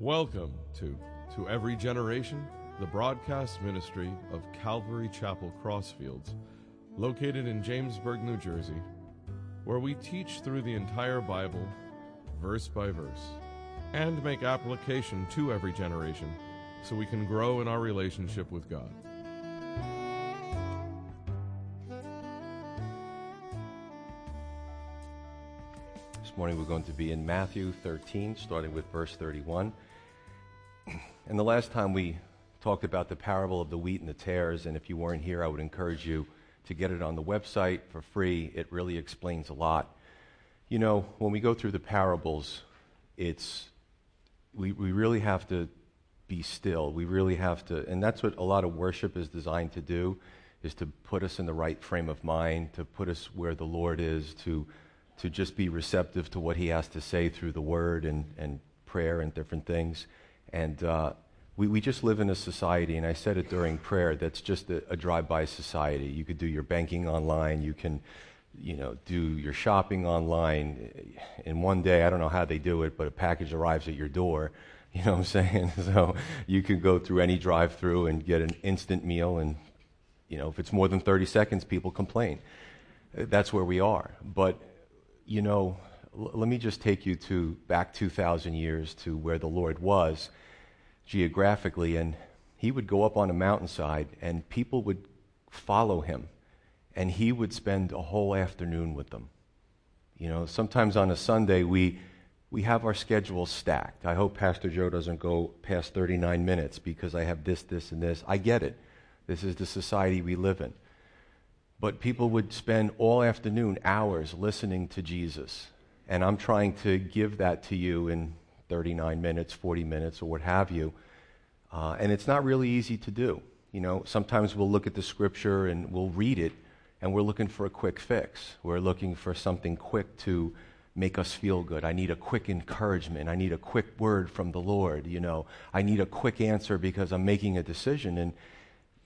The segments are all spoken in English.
Welcome to To Every Generation, the broadcast ministry of Calvary Chapel Crossfields, located in Jamesburg, New Jersey, where we teach through the entire Bible, verse by verse, and make application to every generation so we can grow in our relationship with God. This morning we're going to be in Matthew 13, starting with verse 31. And the last time we talked about the parable of the wheat and the tares, and if you weren't here, I would encourage you to get it on the website for free. It really explains a lot. You know, when we go through the parables, it's we, we really have to be still. We really have to, and that's what a lot of worship is designed to do, is to put us in the right frame of mind, to put us where the Lord is, to to just be receptive to what He has to say through the Word and, and prayer and different things. And uh, we, we just live in a society, and I said it during prayer, that's just a, a drive-by society. You could do your banking online, you can, you know, do your shopping online. In one day, I don't know how they do it, but a package arrives at your door. You know what I'm saying? So you can go through any drive-through and get an instant meal, and you know, if it's more than 30 seconds, people complain. That's where we are. But you know, let me just take you to back 2,000 years to where the Lord was geographically, and he would go up on a mountainside, and people would follow him, and he would spend a whole afternoon with them. You know, sometimes on a Sunday we we have our schedule stacked. I hope Pastor Joe doesn't go past 39 minutes because I have this, this, and this. I get it. This is the society we live in. But people would spend all afternoon, hours, listening to Jesus. And I'm trying to give that to you in 39 minutes, 40 minutes, or what have you. Uh, and it's not really easy to do. You know, sometimes we'll look at the scripture and we'll read it, and we're looking for a quick fix. We're looking for something quick to make us feel good. I need a quick encouragement. I need a quick word from the Lord. You know, I need a quick answer because I'm making a decision. And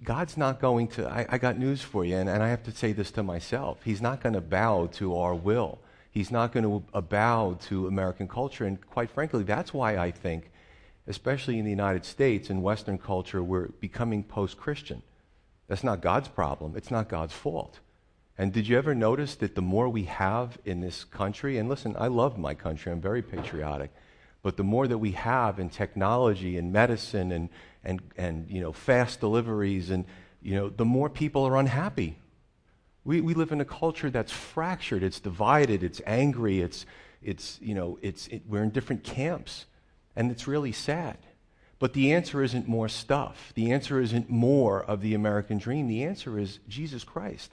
God's not going to, I, I got news for you, and, and I have to say this to myself. He's not going to bow to our will. He's not going to bow to American culture. And quite frankly, that's why I think, especially in the United States and Western culture, we're becoming post Christian. That's not God's problem, it's not God's fault. And did you ever notice that the more we have in this country, and listen, I love my country, I'm very patriotic, but the more that we have in technology and medicine and, and, and you know, fast deliveries, and you know, the more people are unhappy. We, we live in a culture that's fractured, it's divided, it's angry, it's, it's, you know, it's, it, we're in different camps, and it's really sad. But the answer isn't more stuff. The answer isn't more of the American dream. The answer is Jesus Christ.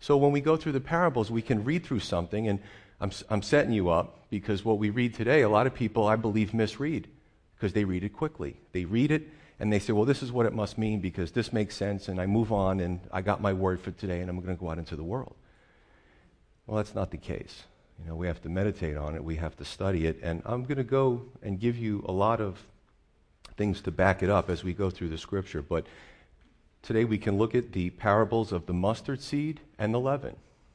So when we go through the parables, we can read through something, and I'm, I'm setting you up because what we read today, a lot of people, I believe, misread because they read it quickly. They read it and they say, well, this is what it must mean because this makes sense, and I move on, and I got my word for today, and I'm going to go out into the world. Well, that's not the case. You know, we have to meditate on it, we have to study it, and I'm going to go and give you a lot of things to back it up as we go through the scripture. But today we can look at the parables of the mustard seed and the leaven.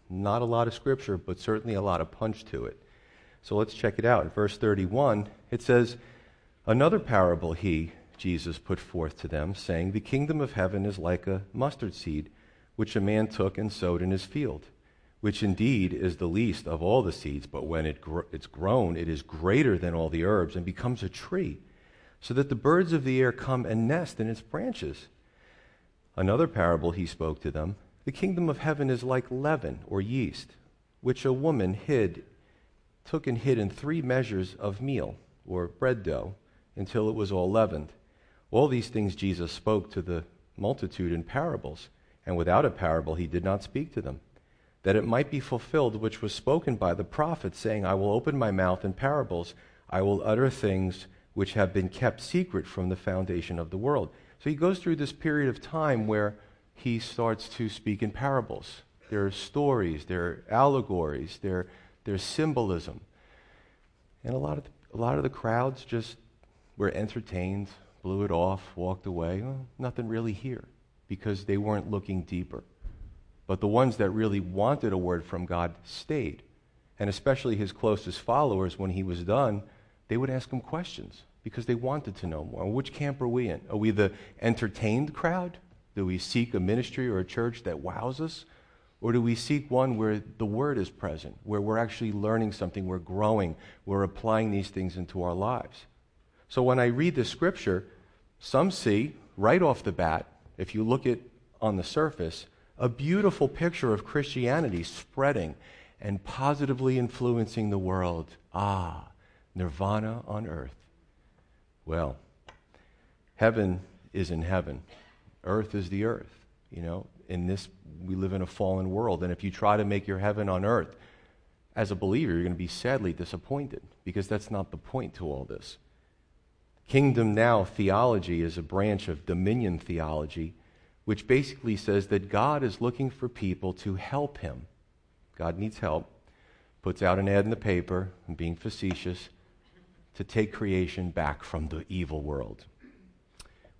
Not a lot of scripture, but certainly a lot of punch to it. So let's check it out. In verse 31, it says, Another parable he, Jesus, put forth to them, saying, The kingdom of heaven is like a mustard seed, which a man took and sowed in his field, which indeed is the least of all the seeds, but when it gr- it's grown, it is greater than all the herbs and becomes a tree, so that the birds of the air come and nest in its branches. Another parable he spoke to them The kingdom of heaven is like leaven or yeast, which a woman hid, took and hid in three measures of meal or bread dough until it was all leavened. All these things Jesus spoke to the multitude in parables, and without a parable he did not speak to them, that it might be fulfilled which was spoken by the prophet, saying, I will open my mouth in parables, I will utter things which have been kept secret from the foundation of the world. So he goes through this period of time where he starts to speak in parables. There are stories, there are allegories, there, there's symbolism. And a lot of the, a lot of the crowds just were entertained, blew it off, walked away. Nothing really here because they weren't looking deeper. But the ones that really wanted a word from God stayed. And especially his closest followers, when he was done, they would ask him questions. because they wanted to know more. Which camp are we in? Are we the entertained crowd? Do we seek a ministry or a church that wows us? Or do we seek one where the Word is present, where we're actually learning something, we're growing, we're applying these things into our lives? So when I read the scripture, some see right off the bat, if you look at on the surface, a beautiful picture of Christianity spreading and positively influencing the world. Ah, nirvana on earth. Well, heaven is in heaven. Earth is the earth. You know, in this, we live in a fallen world. And if you try to make your heaven on earth, as a believer, you're going to be sadly disappointed because that's not the point to all this. Kingdom Now theology is a branch of dominion theology, which basically says that God is looking for people to help him. God needs help, puts out an ad in the paper, and being facetious, to take creation back from the evil world.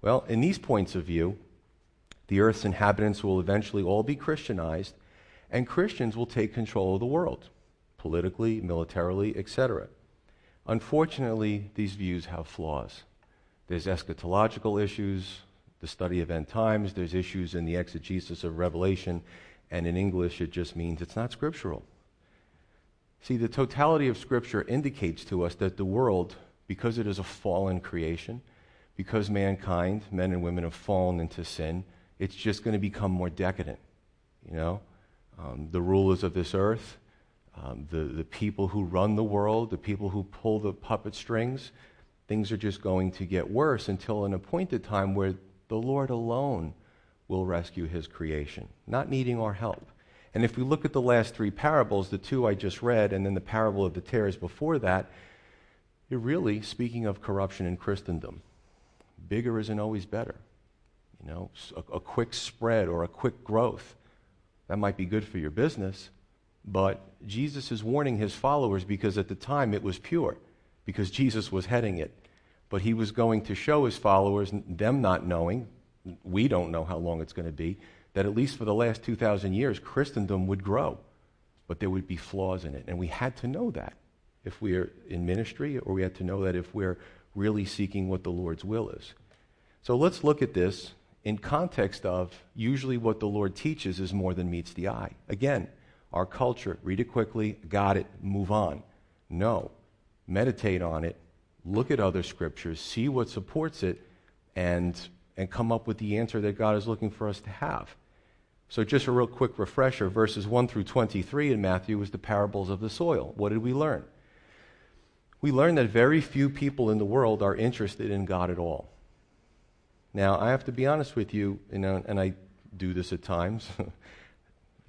Well, in these points of view, the earth's inhabitants will eventually all be Christianized, and Christians will take control of the world, politically, militarily, etc. Unfortunately, these views have flaws. There's eschatological issues, the study of end times, there's issues in the exegesis of Revelation, and in English it just means it's not scriptural. See, the totality of Scripture indicates to us that the world, because it is a fallen creation, because mankind, men and women, have fallen into sin, it's just going to become more decadent. You know, um, the rulers of this earth, um, the, the people who run the world, the people who pull the puppet strings, things are just going to get worse until an appointed time where the Lord alone will rescue his creation, not needing our help. And if we look at the last three parables, the two I just read, and then the parable of the tares before that, you're really speaking of corruption in Christendom. Bigger isn't always better. You know, a, a quick spread or a quick growth. That might be good for your business, but Jesus is warning his followers because at the time it was pure, because Jesus was heading it. But he was going to show his followers, them not knowing, we don't know how long it's going to be, that at least for the last 2,000 years, Christendom would grow, but there would be flaws in it. And we had to know that if we're in ministry, or we had to know that if we're really seeking what the Lord's will is. So let's look at this in context of usually what the Lord teaches is more than meets the eye. Again, our culture, read it quickly, got it, move on. No, meditate on it, look at other scriptures, see what supports it, and, and come up with the answer that God is looking for us to have. So, just a real quick refresher verses 1 through 23 in Matthew was the parables of the soil. What did we learn? We learned that very few people in the world are interested in God at all. Now, I have to be honest with you, you know, and I do this at times.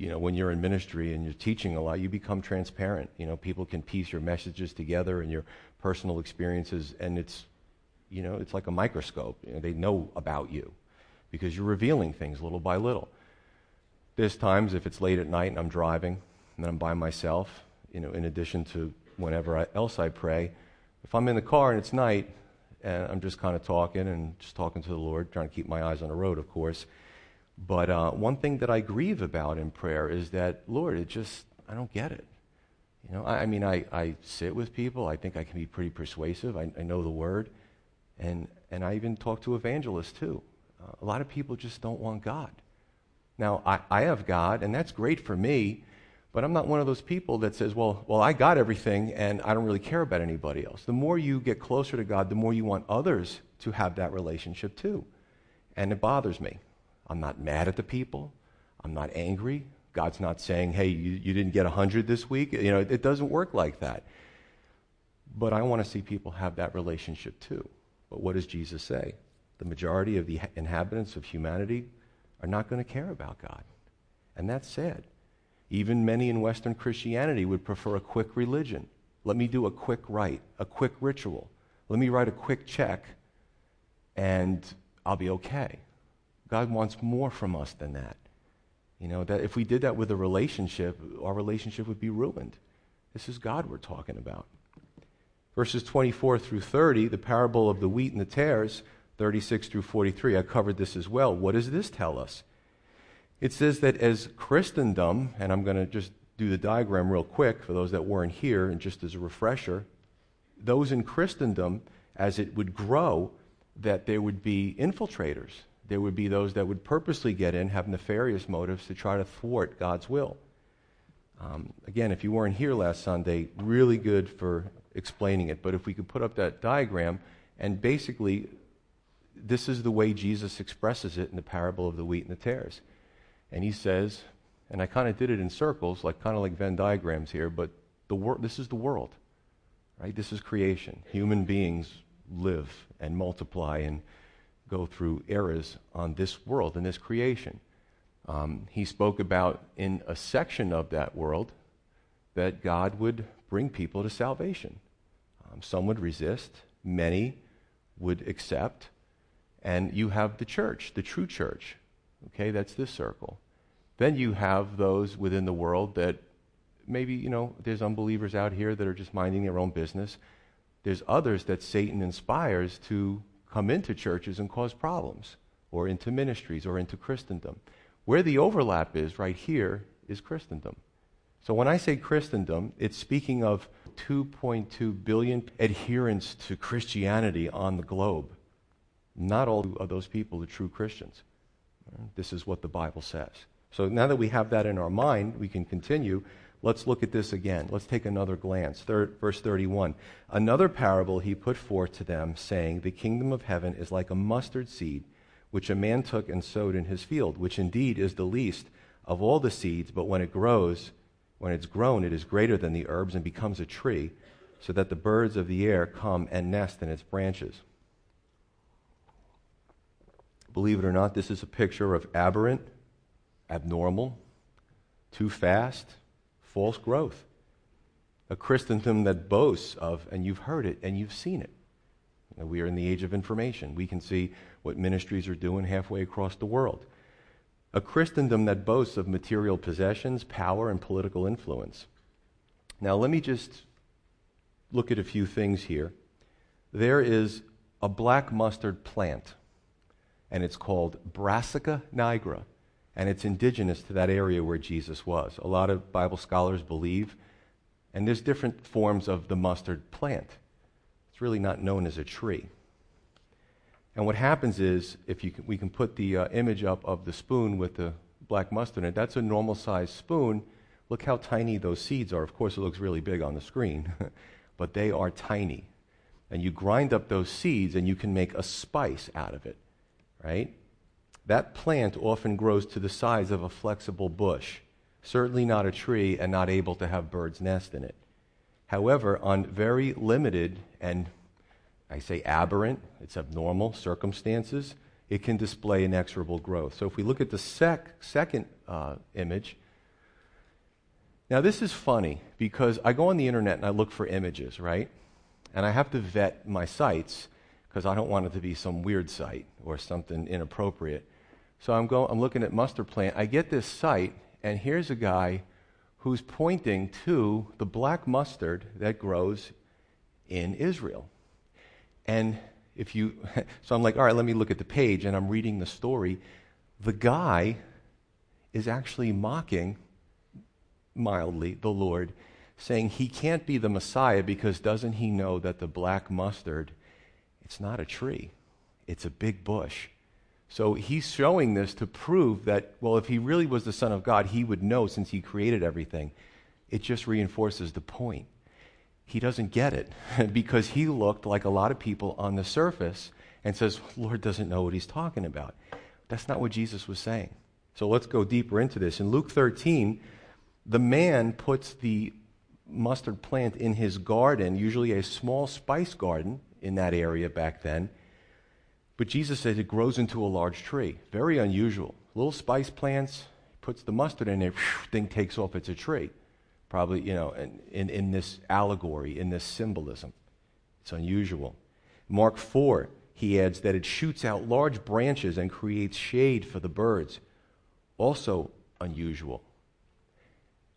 you know, when you're in ministry and you're teaching a lot, you become transparent. You know, people can piece your messages together and your personal experiences, and it's, you know, it's like a microscope. You know, they know about you because you're revealing things little by little. There's times if it's late at night and I'm driving and I'm by myself, you know, in addition to whenever else I pray, if I'm in the car and it's night, and I'm just kind of talking and just talking to the Lord, trying to keep my eyes on the road, of course. But uh, one thing that I grieve about in prayer is that, Lord, it just, I don't get it. You know, I, I mean, I, I sit with people. I think I can be pretty persuasive. I, I know the word. And, and I even talk to evangelists, too. Uh, a lot of people just don't want God. Now, I, I have God, and that's great for me, but I'm not one of those people that says, well, well, I got everything and I don't really care about anybody else. The more you get closer to God, the more you want others to have that relationship too. And it bothers me. I'm not mad at the people. I'm not angry. God's not saying, hey, you, you didn't get 100 this week. You know, it, it doesn't work like that. But I want to see people have that relationship too. But what does Jesus say? The majority of the inhabitants of humanity are not going to care about God. And that's sad. Even many in Western Christianity would prefer a quick religion. Let me do a quick rite, a quick ritual. Let me write a quick check, and I'll be okay. God wants more from us than that. You know, that if we did that with a relationship, our relationship would be ruined. This is God we're talking about. Verses 24 through 30, the parable of the wheat and the tares, 36 through 43, I covered this as well. What does this tell us? It says that as Christendom, and I'm going to just do the diagram real quick for those that weren't here, and just as a refresher, those in Christendom, as it would grow, that there would be infiltrators. There would be those that would purposely get in, have nefarious motives to try to thwart God's will. Um, again, if you weren't here last Sunday, really good for explaining it. But if we could put up that diagram, and basically, this is the way Jesus expresses it in the parable of the wheat and the tares. And he says, and I kind of did it in circles, like kind of like Venn diagrams here, but the wor- this is the world, right? This is creation. Human beings live and multiply and go through eras on this world and this creation. Um, he spoke about in a section of that world that God would bring people to salvation. Um, some would resist, many would accept, and you have the church, the true church. Okay, that's this circle. Then you have those within the world that maybe, you know, there's unbelievers out here that are just minding their own business. There's others that Satan inspires to come into churches and cause problems, or into ministries, or into Christendom. Where the overlap is right here is Christendom. So when I say Christendom, it's speaking of 2.2 billion adherents to Christianity on the globe. Not all of those people are true Christians. This is what the Bible says. So now that we have that in our mind, we can continue. Let's look at this again. Let's take another glance. Third, verse 31. Another parable he put forth to them, saying, The kingdom of heaven is like a mustard seed, which a man took and sowed in his field, which indeed is the least of all the seeds, but when it grows, when it's grown, it is greater than the herbs and becomes a tree, so that the birds of the air come and nest in its branches. Believe it or not, this is a picture of aberrant, abnormal, too fast, false growth. A Christendom that boasts of, and you've heard it and you've seen it. You know, we are in the age of information. We can see what ministries are doing halfway across the world. A Christendom that boasts of material possessions, power, and political influence. Now, let me just look at a few things here. There is a black mustard plant, and it's called Brassica nigra and it's indigenous to that area where Jesus was. A lot of Bible scholars believe, and there's different forms of the mustard plant. It's really not known as a tree. And what happens is, if can, we can put the uh, image up of the spoon with the black mustard in it, that's a normal sized spoon. Look how tiny those seeds are. Of course, it looks really big on the screen, but they are tiny. And you grind up those seeds and you can make a spice out of it, right? That plant often grows to the size of a flexible bush, certainly not a tree and not able to have birds nest in it. However, on very limited and I say aberrant, it's abnormal circumstances, it can display inexorable growth. So if we look at the sec- second uh, image, now this is funny because I go on the internet and I look for images, right? And I have to vet my sites because I don't want it to be some weird site or something inappropriate. So I'm, going, I'm looking at mustard plant. I get this site, and here's a guy who's pointing to the black mustard that grows in Israel. And if you, so I'm like, all right, let me look at the page, and I'm reading the story. The guy is actually mocking mildly the Lord, saying he can't be the Messiah because doesn't he know that the black mustard, it's not a tree, it's a big bush. So he's showing this to prove that, well, if he really was the Son of God, he would know since he created everything. It just reinforces the point. He doesn't get it because he looked like a lot of people on the surface and says, Lord doesn't know what he's talking about. That's not what Jesus was saying. So let's go deeper into this. In Luke 13, the man puts the mustard plant in his garden, usually a small spice garden in that area back then but Jesus says it grows into a large tree. Very unusual. Little spice plants, puts the mustard in there, thing takes off, it's a tree. Probably, you know, in, in, in this allegory, in this symbolism. It's unusual. Mark 4, he adds that it shoots out large branches and creates shade for the birds. Also unusual.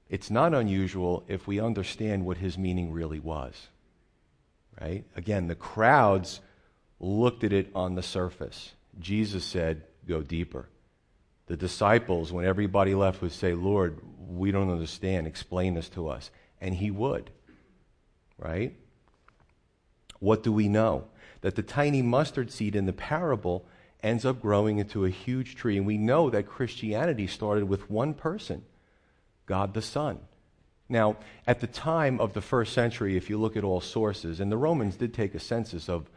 It's not unusual if we understand what his meaning really was. Right? Again, the crowds looked at it on the surface. Jesus said, Go deeper. The disciples, when everybody left, would say, Lord, we don't understand. Explain this to us. And he would. Right? What do we know? that the tiny mustard seed in the parable ends up growing into a huge tree. And we know that Christianity started with one person, God the Son. Now, at the time of the first century, if you look at all sources, and the Romans did take a census of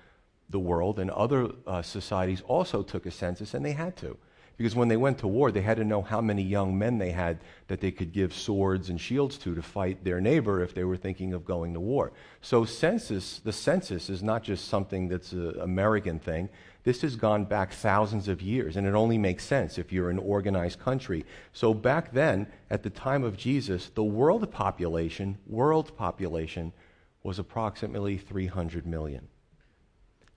the world, and other uh, societies also took a census, and they had to. Because when they went to war, they had to know how many young men they had that they could give swords and shields to to fight their neighbor if they were thinking of going to war. So census, the census is not just something that's an American thing. This has gone back thousands of years, and it only makes sense if you're an organized country. So back then, at the time of Jesus, the world population, world population, was approximately 300 million.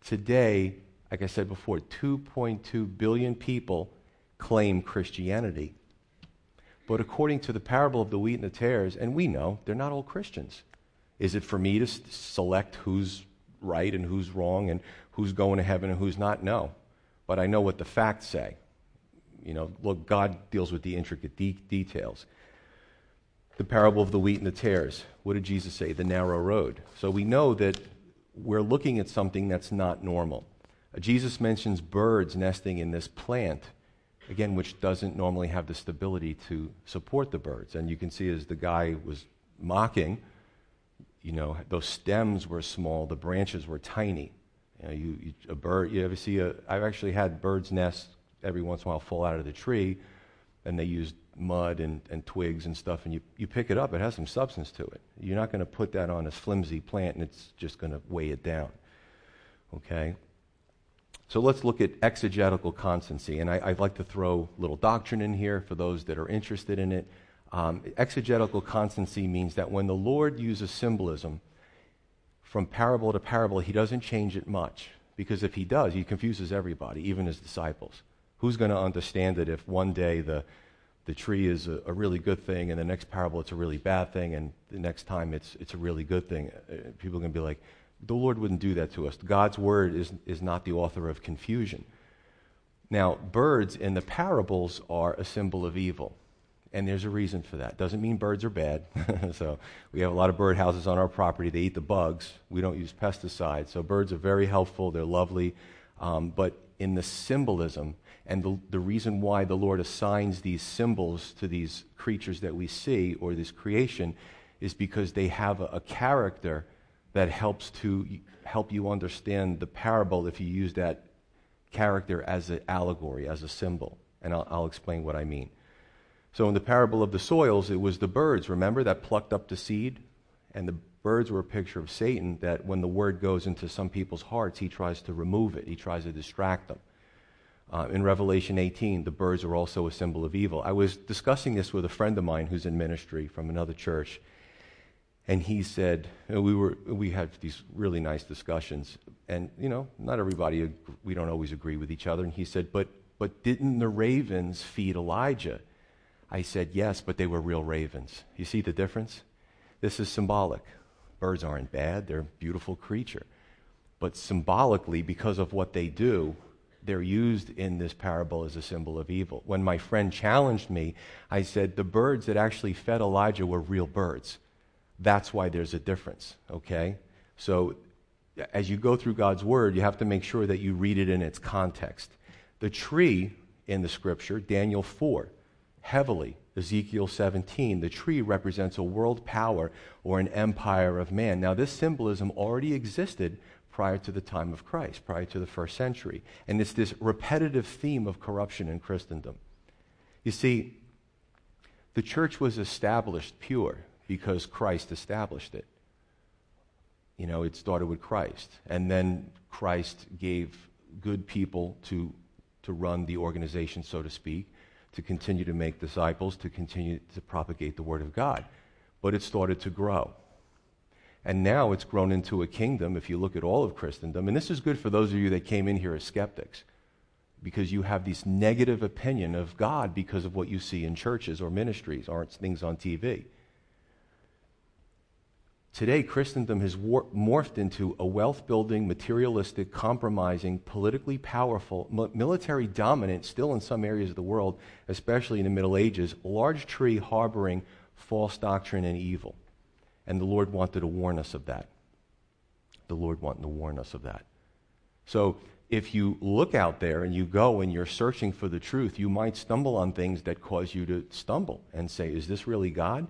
Today, like I said before, 2.2 billion people claim Christianity. But according to the parable of the wheat and the tares, and we know they're not all Christians. Is it for me to select who's right and who's wrong and who's going to heaven and who's not? No. But I know what the facts say. You know, look, God deals with the intricate de- details. The parable of the wheat and the tares. What did Jesus say? The narrow road. So we know that we're looking at something that's not normal. Uh, Jesus mentions birds nesting in this plant again, which doesn't normally have the stability to support the birds. And you can see as the guy was mocking, you know, those stems were small, the branches were tiny. You know, you, you, a bird, you ever see a, I've actually had birds' nests every once in a while fall out of the tree, and they used mud and, and twigs and stuff, and you, you pick it up, it has some substance to it. You're not going to put that on a flimsy plant and it's just going to weigh it down. Okay? So let's look at exegetical constancy. And I, would like to throw little doctrine in here for those that are interested in it. Um, exegetical constancy means that when the Lord uses symbolism from parable to parable, he doesn't change it much. Because if he does, he confuses everybody, even his disciples. Who's going to understand it if one day the, the tree is a, a, really good thing and the next parable it's a really bad thing and the next time it's, it's a really good thing? Uh, people are going to be like, the Lord wouldn't do that to us. God's word is, is not the author of confusion. Now, birds in the parables are a symbol of evil. And there's a reason for that. Doesn't mean birds are bad. so we have a lot of bird houses on our property. They eat the bugs. We don't use pesticides. So birds are very helpful. They're lovely. Um, but in the symbolism and the, the reason why the Lord assigns these symbols to these creatures that we see or this creation is because they have a, a character that helps to help you understand the parable if you use that character as an allegory, as a symbol. And I'll, I'll, explain what I mean. So, in the parable of the soils, it was the birds, remember, that plucked up the seed? And the birds were a picture of Satan that when the word goes into some people's hearts, he tries to remove it, he tries to distract them. Uh, in Revelation 18, the birds are also a symbol of evil. I was discussing this with a friend of mine who's in ministry from another church, and he said we were we had these really nice discussions and you know not everybody we don't always agree with each other and he said but but didn't the ravens feed elijah? I said yes but they were real ravens. You see the difference? This is symbolic birds aren't bad they're a beautiful creature but symbolically because of what they do they're used in this parable as a symbol of evil when my friend challenged me i said the birds that actually fed elijah were real birds that's why there's a difference, okay? So as you go through God's word, you have to make sure that you read it in its context. The tree in the scripture, Daniel 4, heavily, Ezekiel 17, the tree represents a world power or an empire of man. Now, this symbolism already existed prior to the time of Christ, prior to the first century. And it's this repetitive theme of corruption in Christendom. You see, the church was established pure because Christ established it. You know, it started with Christ. And then Christ gave good people to, to run the organization, so to speak, to continue to make disciples, to continue to propagate the Word of God. But it started to grow. And now it's grown into a kingdom, if you look at all of Christendom. And this is good for those of you that came in here as skeptics, because you have this negative opinion of God because of what you see in churches or ministries or things on TV. Today, Christendom has war- morphed into a wealth building, materialistic, compromising, politically powerful, military dominant, still in some areas of the world, especially in the Middle Ages, large tree harboring false doctrine and evil. And the Lord wanted to warn us of that. The Lord wanted to warn us of that. So if you look out there and you go and you're searching for the truth, you might stumble on things that cause you to stumble and say, Is this really God?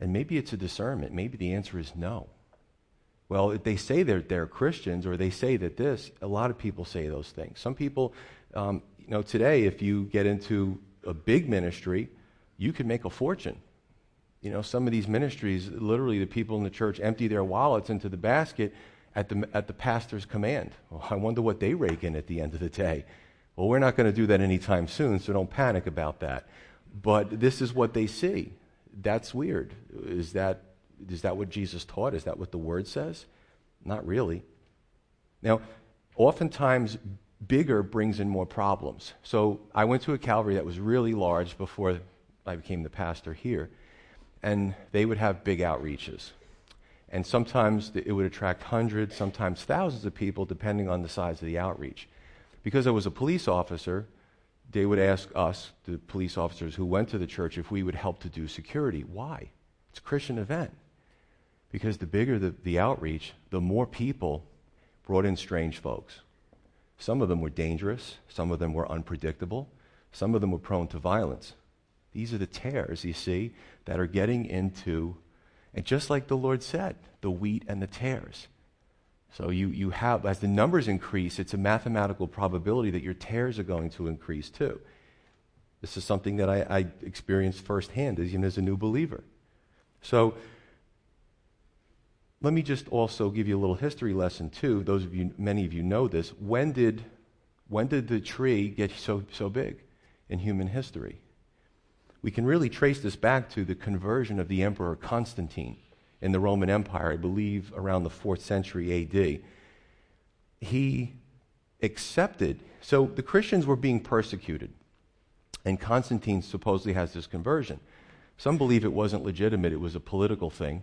And maybe it's a discernment. Maybe the answer is no. Well, they say they're, they're Christians or they say that this, a lot of people say those things. Some people, um, you know, today, if you get into a big ministry, you can make a fortune. You know, some of these ministries, literally, the people in the church empty their wallets into the basket at the, at the pastor's command. Well, I wonder what they rake in at the end of the day. Well, we're not going to do that anytime soon, so don't panic about that. But this is what they see. That's weird. Is that, is that what Jesus taught? Is that what the word says? Not really. Now, oftentimes, bigger brings in more problems. So I went to a Calvary that was really large before I became the pastor here, and they would have big outreaches. And sometimes it would attract hundreds, sometimes thousands of people, depending on the size of the outreach. Because I was a police officer, they would ask us, the police officers who went to the church, if we would help to do security. Why? It's a Christian event. Because the bigger the, the outreach, the more people brought in strange folks. Some of them were dangerous, some of them were unpredictable, some of them were prone to violence. These are the tares, you see, that are getting into and just like the Lord said, the wheat and the tares. So you, you have, as the numbers increase, it's a mathematical probability that your tares are going to increase too. This is something that I, I experienced firsthand as, as a new believer. So let me just also give you a little history lesson too. Those of you, many of you know this. When did, when did the tree get so, so big in human history? we can really trace this back to the conversion of the Emperor Constantine in the Roman Empire, I believe around the 4th century AD. He accepted, so the Christians were being persecuted, and Constantine supposedly has this conversion. Some believe it wasn't legitimate, it was a political thing.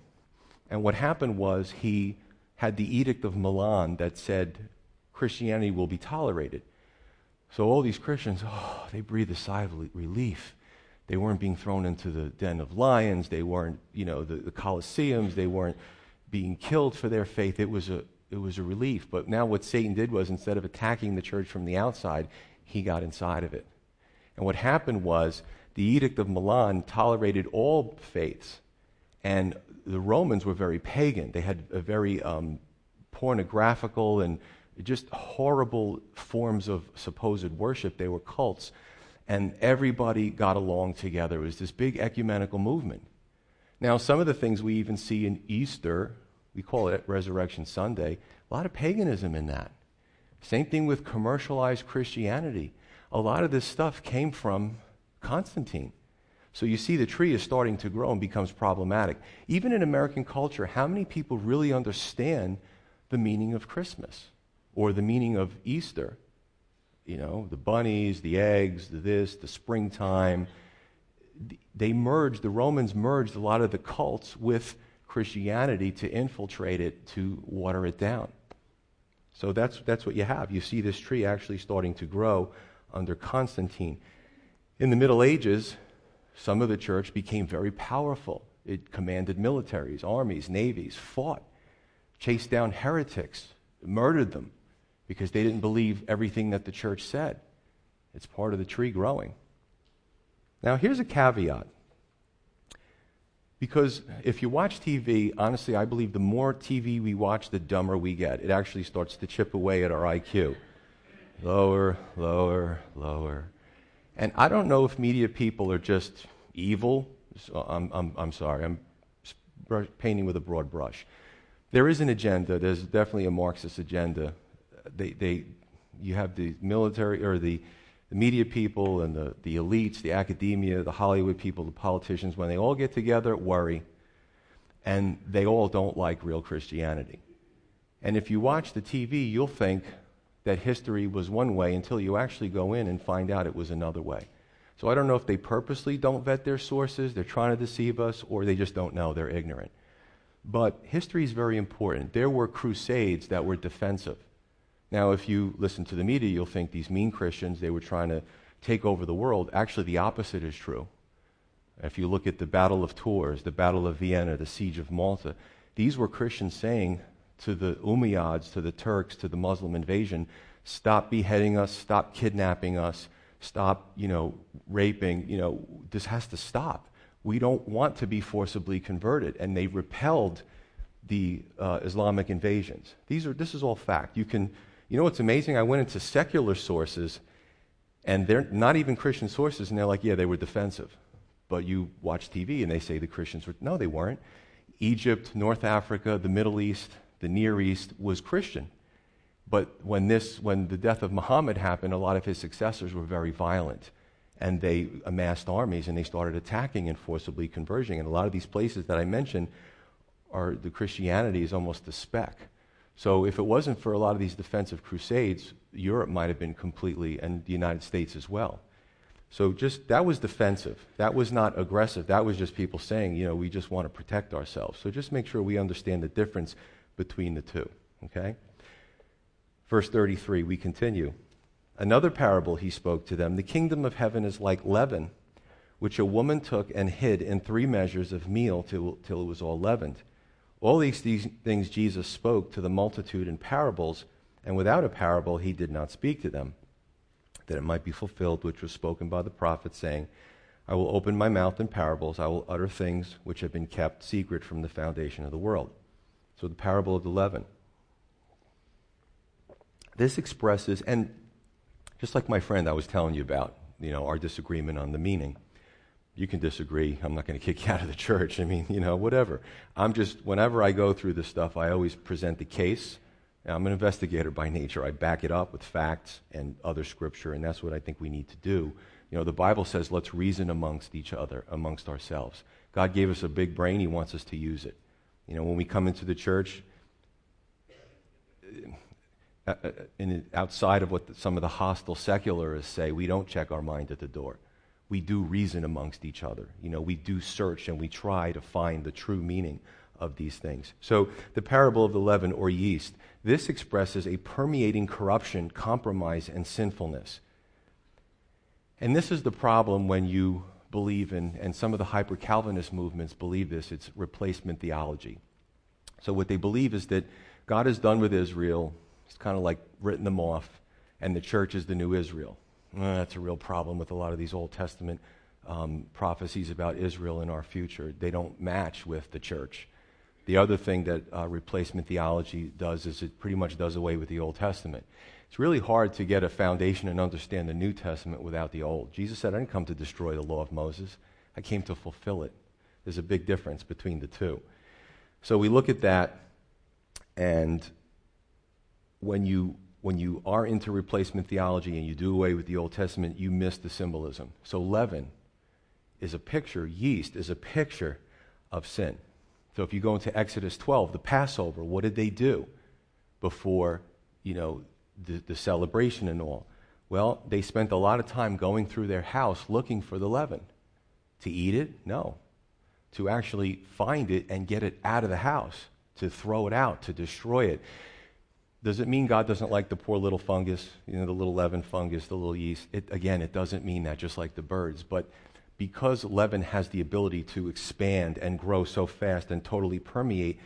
And what happened was he had the Edict of Milan that said Christianity will be tolerated. So all these Christians, oh, they breathe a sigh of relief. They weren't being thrown into the den of lions. They weren't, you know, the, the Colosseums. They weren't being killed for their faith. It was, a, it was a relief. But now what Satan did was instead of attacking the church from the outside, he got inside of it. And what happened was the Edict of Milan tolerated all faiths. And the Romans were very pagan. They had a very um, pornographical and just horrible forms of supposed worship. They were cults and everybody got along together. It was this big ecumenical movement. Now, some of the things we even see in Easter, we call it Resurrection Sunday, a lot of paganism in that. Same thing with commercialized Christianity. A lot of this stuff came from Constantine. So you see, the tree is starting to grow and becomes problematic. Even in American culture, how many people really understand the meaning of Christmas or the meaning of Easter? You know, the bunnies, the eggs, the this, the springtime. They merged, the Romans merged a lot of the cults with Christianity to infiltrate it, to water it down. So that's, that's what you have. You see this tree actually starting to grow under Constantine. In the Middle Ages, some of the church became very powerful. It commanded militaries, armies, navies, fought, chased down heretics, murdered them because they didn't believe everything that the church said. It's part of the tree growing. Now, here's a caveat. Because if you watch TV, honestly, I believe the more TV we watch, the dumber we get. It actually starts to chip away at our IQ. Lower, lower, lower. And I don't know if media people are just evil. So I'm, I'm, I'm sorry, I'm painting with a broad brush. There is an agenda, there's definitely a Marxist agenda they, they, you have the military or the, the media people and the, the elites, the academia, the Hollywood people, the politicians, when they all get together, worry, and they all don't like real Christianity. And if you watch the TV, you'll think that history was one way until you actually go in and find out it was another way. So I don't know if they purposely don't vet their sources, they're trying to deceive us, or they just don't know, they're ignorant. But history is very important. There were crusades that were defensive. Now, if you listen to the media, you'll think these mean Christians, they were trying to take over the world. Actually, the opposite is true. If you look at the Battle of Tours, the Battle of Vienna, the Siege of Malta, these were Christians saying to the Umayyads, to the Turks, to the Muslim invasion, stop beheading us, stop kidnapping us, stop, you know, raping, you know, this has to stop. We don't want to be forcibly converted. And they repelled the uh, Islamic invasions. These are, this is all fact. You can, you know what's amazing? I went into secular sources, and they're not even Christian sources, and they're like, yeah, they were defensive. But you watch TV, and they say the Christians were, no, they weren't. Egypt, North Africa, the Middle East, the Near East was Christian. But when, this, when the death of Muhammad happened, a lot of his successors were very violent. And they amassed armies and they started attacking and forcibly converging. And a lot of these places that I mentioned are the Christianity is almost a speck. So if it wasn't for a lot of these defensive crusades, Europe might have been completely, and the United States as well. So just that was defensive. That was not aggressive. That was just people saying, you know, we just want to protect ourselves. So just make sure we understand the difference between the two. Okay? Verse 33, we continue. Another parable he spoke to them The kingdom of heaven is like leaven, which a woman took and hid in three measures of meal till, till it was all leavened. All these, these things Jesus spoke to the multitude in parables, and without a parable he did not speak to them, that it might be fulfilled which was spoken by the prophet, saying, I will open my mouth in parables, I will utter things which have been kept secret from the foundation of the world. So the parable of the leaven. This expresses, and just like my friend I was telling you about, you know, our disagreement on the meaning. You can disagree. I'm not going to kick you out of the church. I mean, you know, whatever. I'm just, whenever I go through this stuff, I always present the case. I'm an investigator by nature. I back it up with facts and other scripture, and that's what I think we need to do. You know, the Bible says let's reason amongst each other, amongst ourselves. God gave us a big brain, He wants us to use it. You know, when we come into the church, uh, uh, in, outside of what some of the hostile secularists say, we don't check our mind at the door. We do reason amongst each other. You know, we do search and we try to find the true meaning of these things. So, the parable of the leaven or yeast, this expresses a permeating corruption, compromise, and sinfulness. And this is the problem when you believe in, and some of the hyper Calvinist movements believe this, it's replacement theology. So, what they believe is that God is done with Israel, He's kind of like written them off, and the church is the new Israel. That's a real problem with a lot of these Old Testament um, prophecies about Israel in our future. They don't match with the church. The other thing that uh, replacement theology does is it pretty much does away with the Old Testament. It's really hard to get a foundation and understand the New Testament without the Old. Jesus said, I didn't come to destroy the law of Moses, I came to fulfill it. There's a big difference between the two. So we look at that, and when you when you are into replacement theology and you do away with the Old Testament, you miss the symbolism. So leaven is a picture, yeast is a picture of sin. So if you go into Exodus 12, the Passover, what did they do before, you know, the, the celebration and all? Well, they spent a lot of time going through their house looking for the leaven. To eat it? No. To actually find it and get it out of the house, to throw it out, to destroy it. Does it mean God doesn't like the poor little fungus, you know, the little leaven fungus, the little yeast? It, again, it doesn't mean that, just like the birds. But because leaven has the ability to expand and grow so fast and totally permeate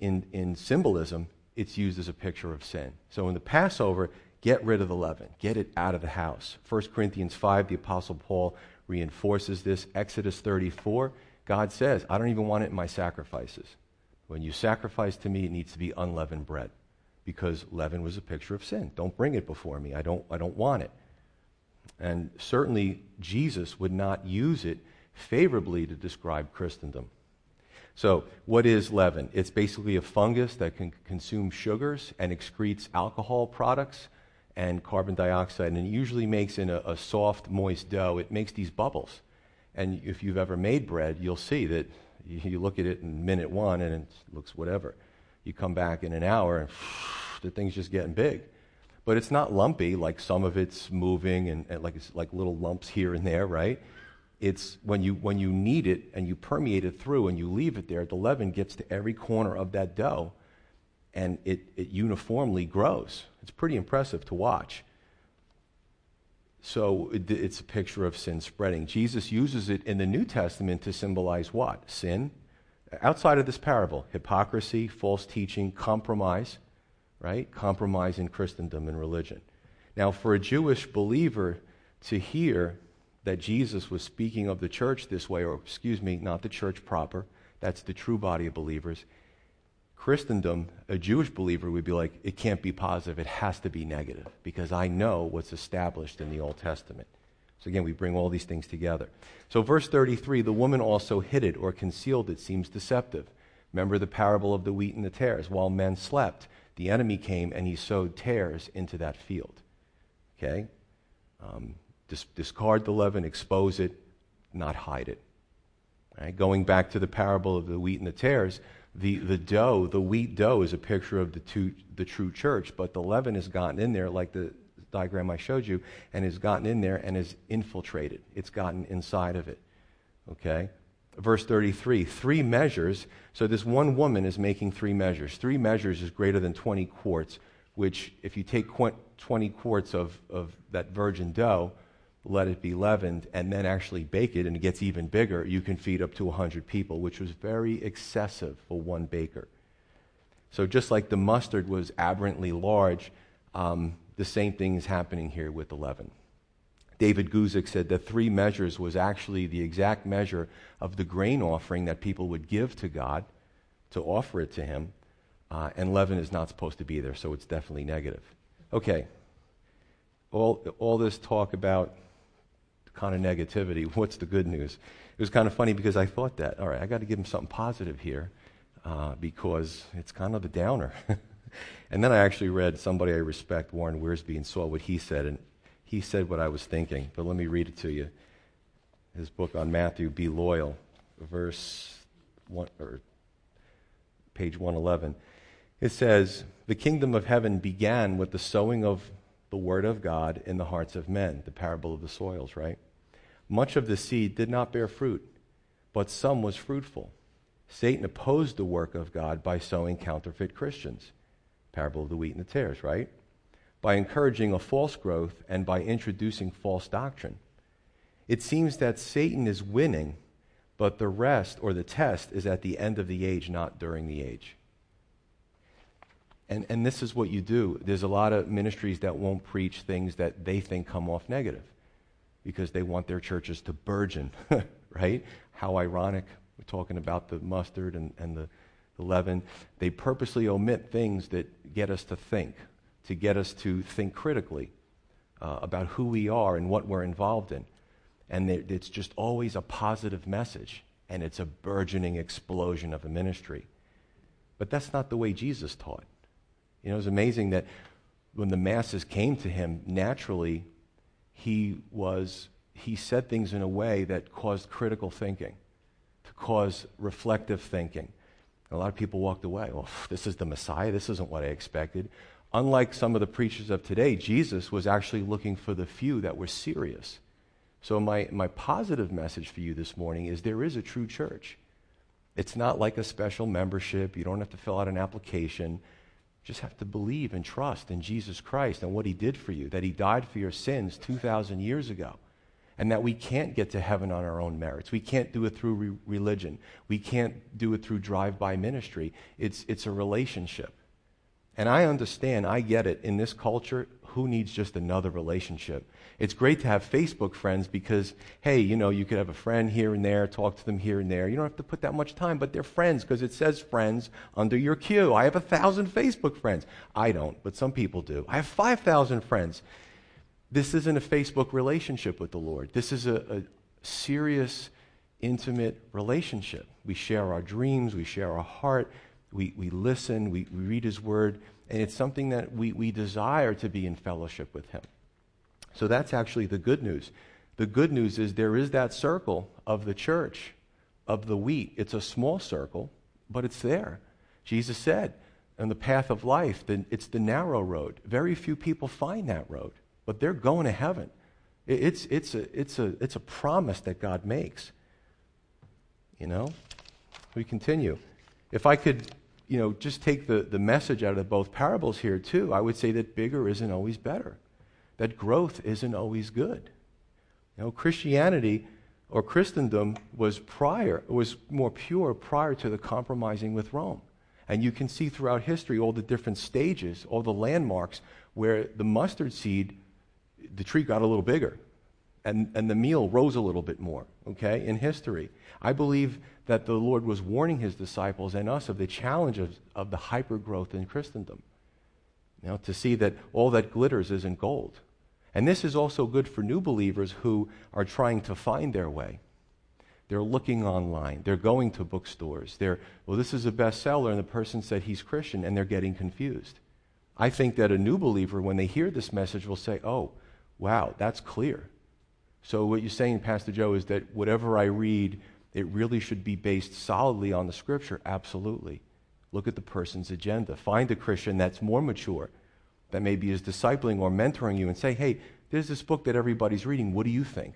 in, in symbolism, it's used as a picture of sin. So in the Passover, get rid of the leaven, get it out of the house. 1 Corinthians 5, the Apostle Paul reinforces this. Exodus 34, God says, I don't even want it in my sacrifices. When you sacrifice to me, it needs to be unleavened bread because leaven was a picture of sin. Don't bring it before me. I don't, I don't want it. And certainly, Jesus would not use it favorably to describe Christendom. So, what is leaven? It's basically a fungus that can consume sugars and excretes alcohol products and carbon dioxide, and it usually makes in a, a soft, moist dough, it makes these bubbles. And if you've ever made bread, you'll see that you look at it in minute one and it looks whatever. You come back in an hour and the thing's just getting big. But it's not lumpy, like some of it's moving and, and like, like little lumps here and there, right? It's when you, when you knead it and you permeate it through and you leave it there, the leaven gets to every corner of that dough and it, it uniformly grows. It's pretty impressive to watch. So it, it's a picture of sin spreading. Jesus uses it in the New Testament to symbolize what? Sin outside of this parable hypocrisy, false teaching, compromise, right? Compromise in Christendom and religion. Now, for a Jewish believer to hear that Jesus was speaking of the church this way, or excuse me, not the church proper, that's the true body of believers. Christendom, a Jewish believer would be like, it can't be positive, it has to be negative, because I know what's established in the Old Testament. So again, we bring all these things together. So, verse 33 the woman also hid it or concealed it seems deceptive. Remember the parable of the wheat and the tares. While men slept, the enemy came and he sowed tares into that field. Okay? Um, dis- discard the leaven, expose it, not hide it. Right? Going back to the parable of the wheat and the tares, the, the dough, the wheat dough, is a picture of the, two, the true church, but the leaven has gotten in there, like the diagram I showed you, and has gotten in there and has infiltrated. It's gotten inside of it. Okay? Verse 33 three measures. So this one woman is making three measures. Three measures is greater than 20 quarts, which, if you take 20 quarts of, of that virgin dough, let it be leavened, and then actually bake it, and it gets even bigger, you can feed up to 100 people, which was very excessive for one baker. So, just like the mustard was aberrantly large, um, the same thing is happening here with the leaven. David Guzik said that three measures was actually the exact measure of the grain offering that people would give to God to offer it to Him, uh, and leaven is not supposed to be there, so it's definitely negative. Okay, all, all this talk about kind of negativity. What's the good news? It was kind of funny because I thought that, all right, I got to give him something positive here uh, because it's kind of a downer. and then I actually read somebody I respect, Warren Wiersbe, and saw what he said, and he said what I was thinking. But let me read it to you. His book on Matthew, Be Loyal, verse one, or page 111. It says, The kingdom of heaven began with the sowing of the word of God in the hearts of men, the parable of the soils, right? Much of the seed did not bear fruit, but some was fruitful. Satan opposed the work of God by sowing counterfeit Christians. Parable of the wheat and the tares, right? By encouraging a false growth and by introducing false doctrine. It seems that Satan is winning, but the rest or the test is at the end of the age, not during the age. And, and this is what you do. There's a lot of ministries that won't preach things that they think come off negative because they want their churches to burgeon, right? How ironic. We're talking about the mustard and, and the, the leaven. They purposely omit things that get us to think, to get us to think critically uh, about who we are and what we're involved in. And it's just always a positive message, and it's a burgeoning explosion of a ministry. But that's not the way Jesus taught. You know, it's amazing that when the masses came to him, naturally, he was he said things in a way that caused critical thinking, to cause reflective thinking. A lot of people walked away. Well, this is the Messiah. This isn't what I expected. Unlike some of the preachers of today, Jesus was actually looking for the few that were serious. So, my, my positive message for you this morning is there is a true church. It's not like a special membership. You don't have to fill out an application just have to believe and trust in Jesus Christ and what he did for you, that he died for your sins 2,000 years ago, and that we can't get to heaven on our own merits. We can't do it through re- religion. We can't do it through drive by ministry. It's, it's a relationship. And I understand, I get it. In this culture, who needs just another relationship? It's great to have Facebook friends because, hey, you know, you could have a friend here and there, talk to them here and there. You don't have to put that much time, but they're friends because it says friends under your queue. I have a thousand Facebook friends. I don't, but some people do. I have 5,000 friends. This isn't a Facebook relationship with the Lord. This is a, a serious, intimate relationship. We share our dreams, we share our heart, we, we listen, we, we read His Word, and it's something that we, we desire to be in fellowship with Him. So that's actually the good news. The good news is there is that circle of the church, of the wheat. It's a small circle, but it's there. Jesus said, on the path of life, it's the narrow road. Very few people find that road, but they're going to heaven. It's, it's, a, it's, a, it's a promise that God makes. You know? We continue. If I could, you know, just take the, the message out of both parables here, too, I would say that bigger isn't always better that growth isn't always good. You know, Christianity or Christendom was prior, was more pure prior to the compromising with Rome. And you can see throughout history all the different stages, all the landmarks where the mustard seed, the tree got a little bigger and, and the meal rose a little bit more, okay, in history. I believe that the Lord was warning his disciples and us of the challenge of, of the hyper growth in Christendom. Know, to see that all that glitters isn't gold. And this is also good for new believers who are trying to find their way. They're looking online. They're going to bookstores. They're, well, this is a bestseller, and the person said he's Christian, and they're getting confused. I think that a new believer, when they hear this message, will say, oh, wow, that's clear. So, what you're saying, Pastor Joe, is that whatever I read, it really should be based solidly on the scripture? Absolutely. Look at the person's agenda. Find a Christian that's more mature, that maybe is discipling or mentoring you, and say, hey, there's this book that everybody's reading. What do you think?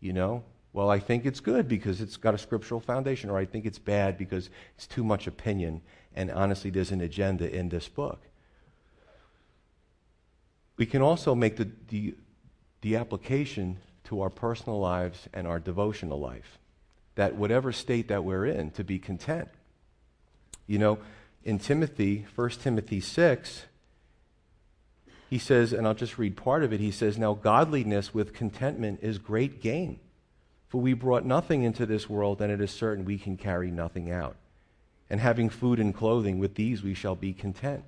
You know? Well, I think it's good because it's got a scriptural foundation, or I think it's bad because it's too much opinion, and honestly, there's an agenda in this book. We can also make the, the, the application to our personal lives and our devotional life. That whatever state that we're in, to be content. You know, in Timothy, 1 Timothy 6, he says, and I'll just read part of it, he says, Now godliness with contentment is great gain. For we brought nothing into this world, and it is certain we can carry nothing out. And having food and clothing, with these we shall be content.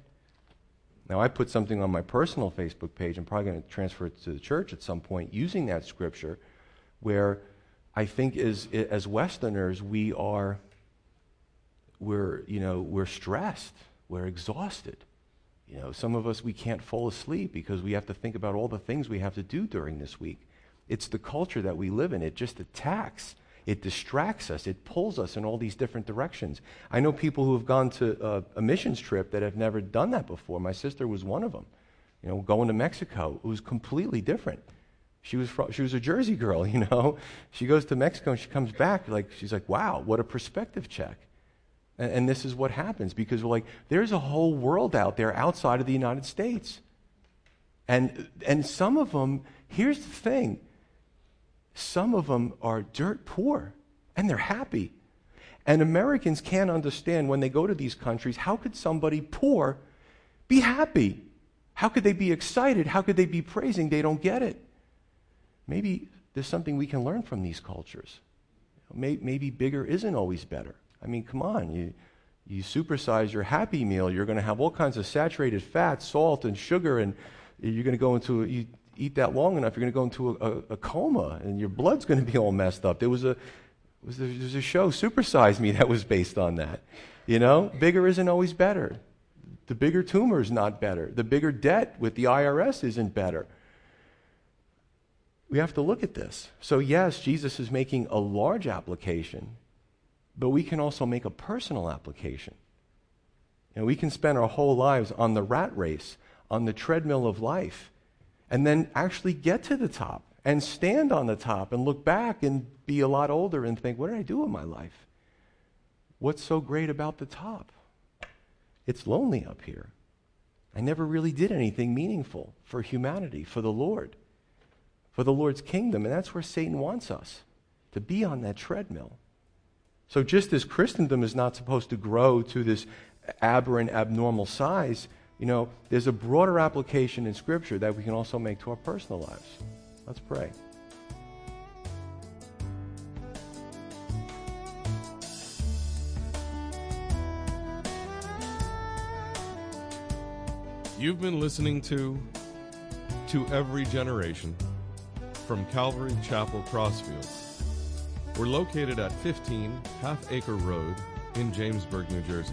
Now, I put something on my personal Facebook page. I'm probably going to transfer it to the church at some point using that scripture where I think as, as Westerners, we are, we're, you know, we're stressed, we're exhausted. You know, some of us, we can't fall asleep because we have to think about all the things we have to do during this week. It's the culture that we live in. It just attacks it distracts us. It pulls us in all these different directions. I know people who have gone to a, a missions trip that have never done that before. My sister was one of them. You know, going to Mexico, it was completely different. She was, from, she was a Jersey girl, you know. She goes to Mexico and she comes back, like, she's like, wow, what a perspective check. And, and this is what happens because we're like, there's a whole world out there outside of the United States. And, and some of them, here's the thing some of them are dirt poor and they're happy. And Americans can't understand when they go to these countries how could somebody poor be happy? How could they be excited? How could they be praising? They don't get it. Maybe there's something we can learn from these cultures. Maybe bigger isn't always better. I mean, come on. You, you supersize your happy meal, you're going to have all kinds of saturated fat, salt, and sugar, and you're going to go into, you, eat that long enough, you're going to go into a, a, a, coma and your blood's going to be all messed up. There was a, was there, there was a show, Supersize Me, that was based on that. You know, bigger isn't always better. The bigger tumor is not better. The bigger debt with the IRS isn't better. We have to look at this. So, yes, Jesus is making a large application, but we can also make a personal application. And we can spend our whole lives on the rat race, on the treadmill of life, and then actually get to the top and stand on the top and look back and be a lot older and think, what did I do in my life? What's so great about the top? It's lonely up here. I never really did anything meaningful for humanity, for the Lord, for the Lord's kingdom. And that's where Satan wants us to be on that treadmill. So, just as Christendom is not supposed to grow to this aberrant, abnormal size, you know, there's a broader application in Scripture that we can also make to our personal lives. Let's pray. You've been listening to To Every Generation from Calvary Chapel Crossfields. We're located at 15 Half Acre Road in Jamesburg, New Jersey.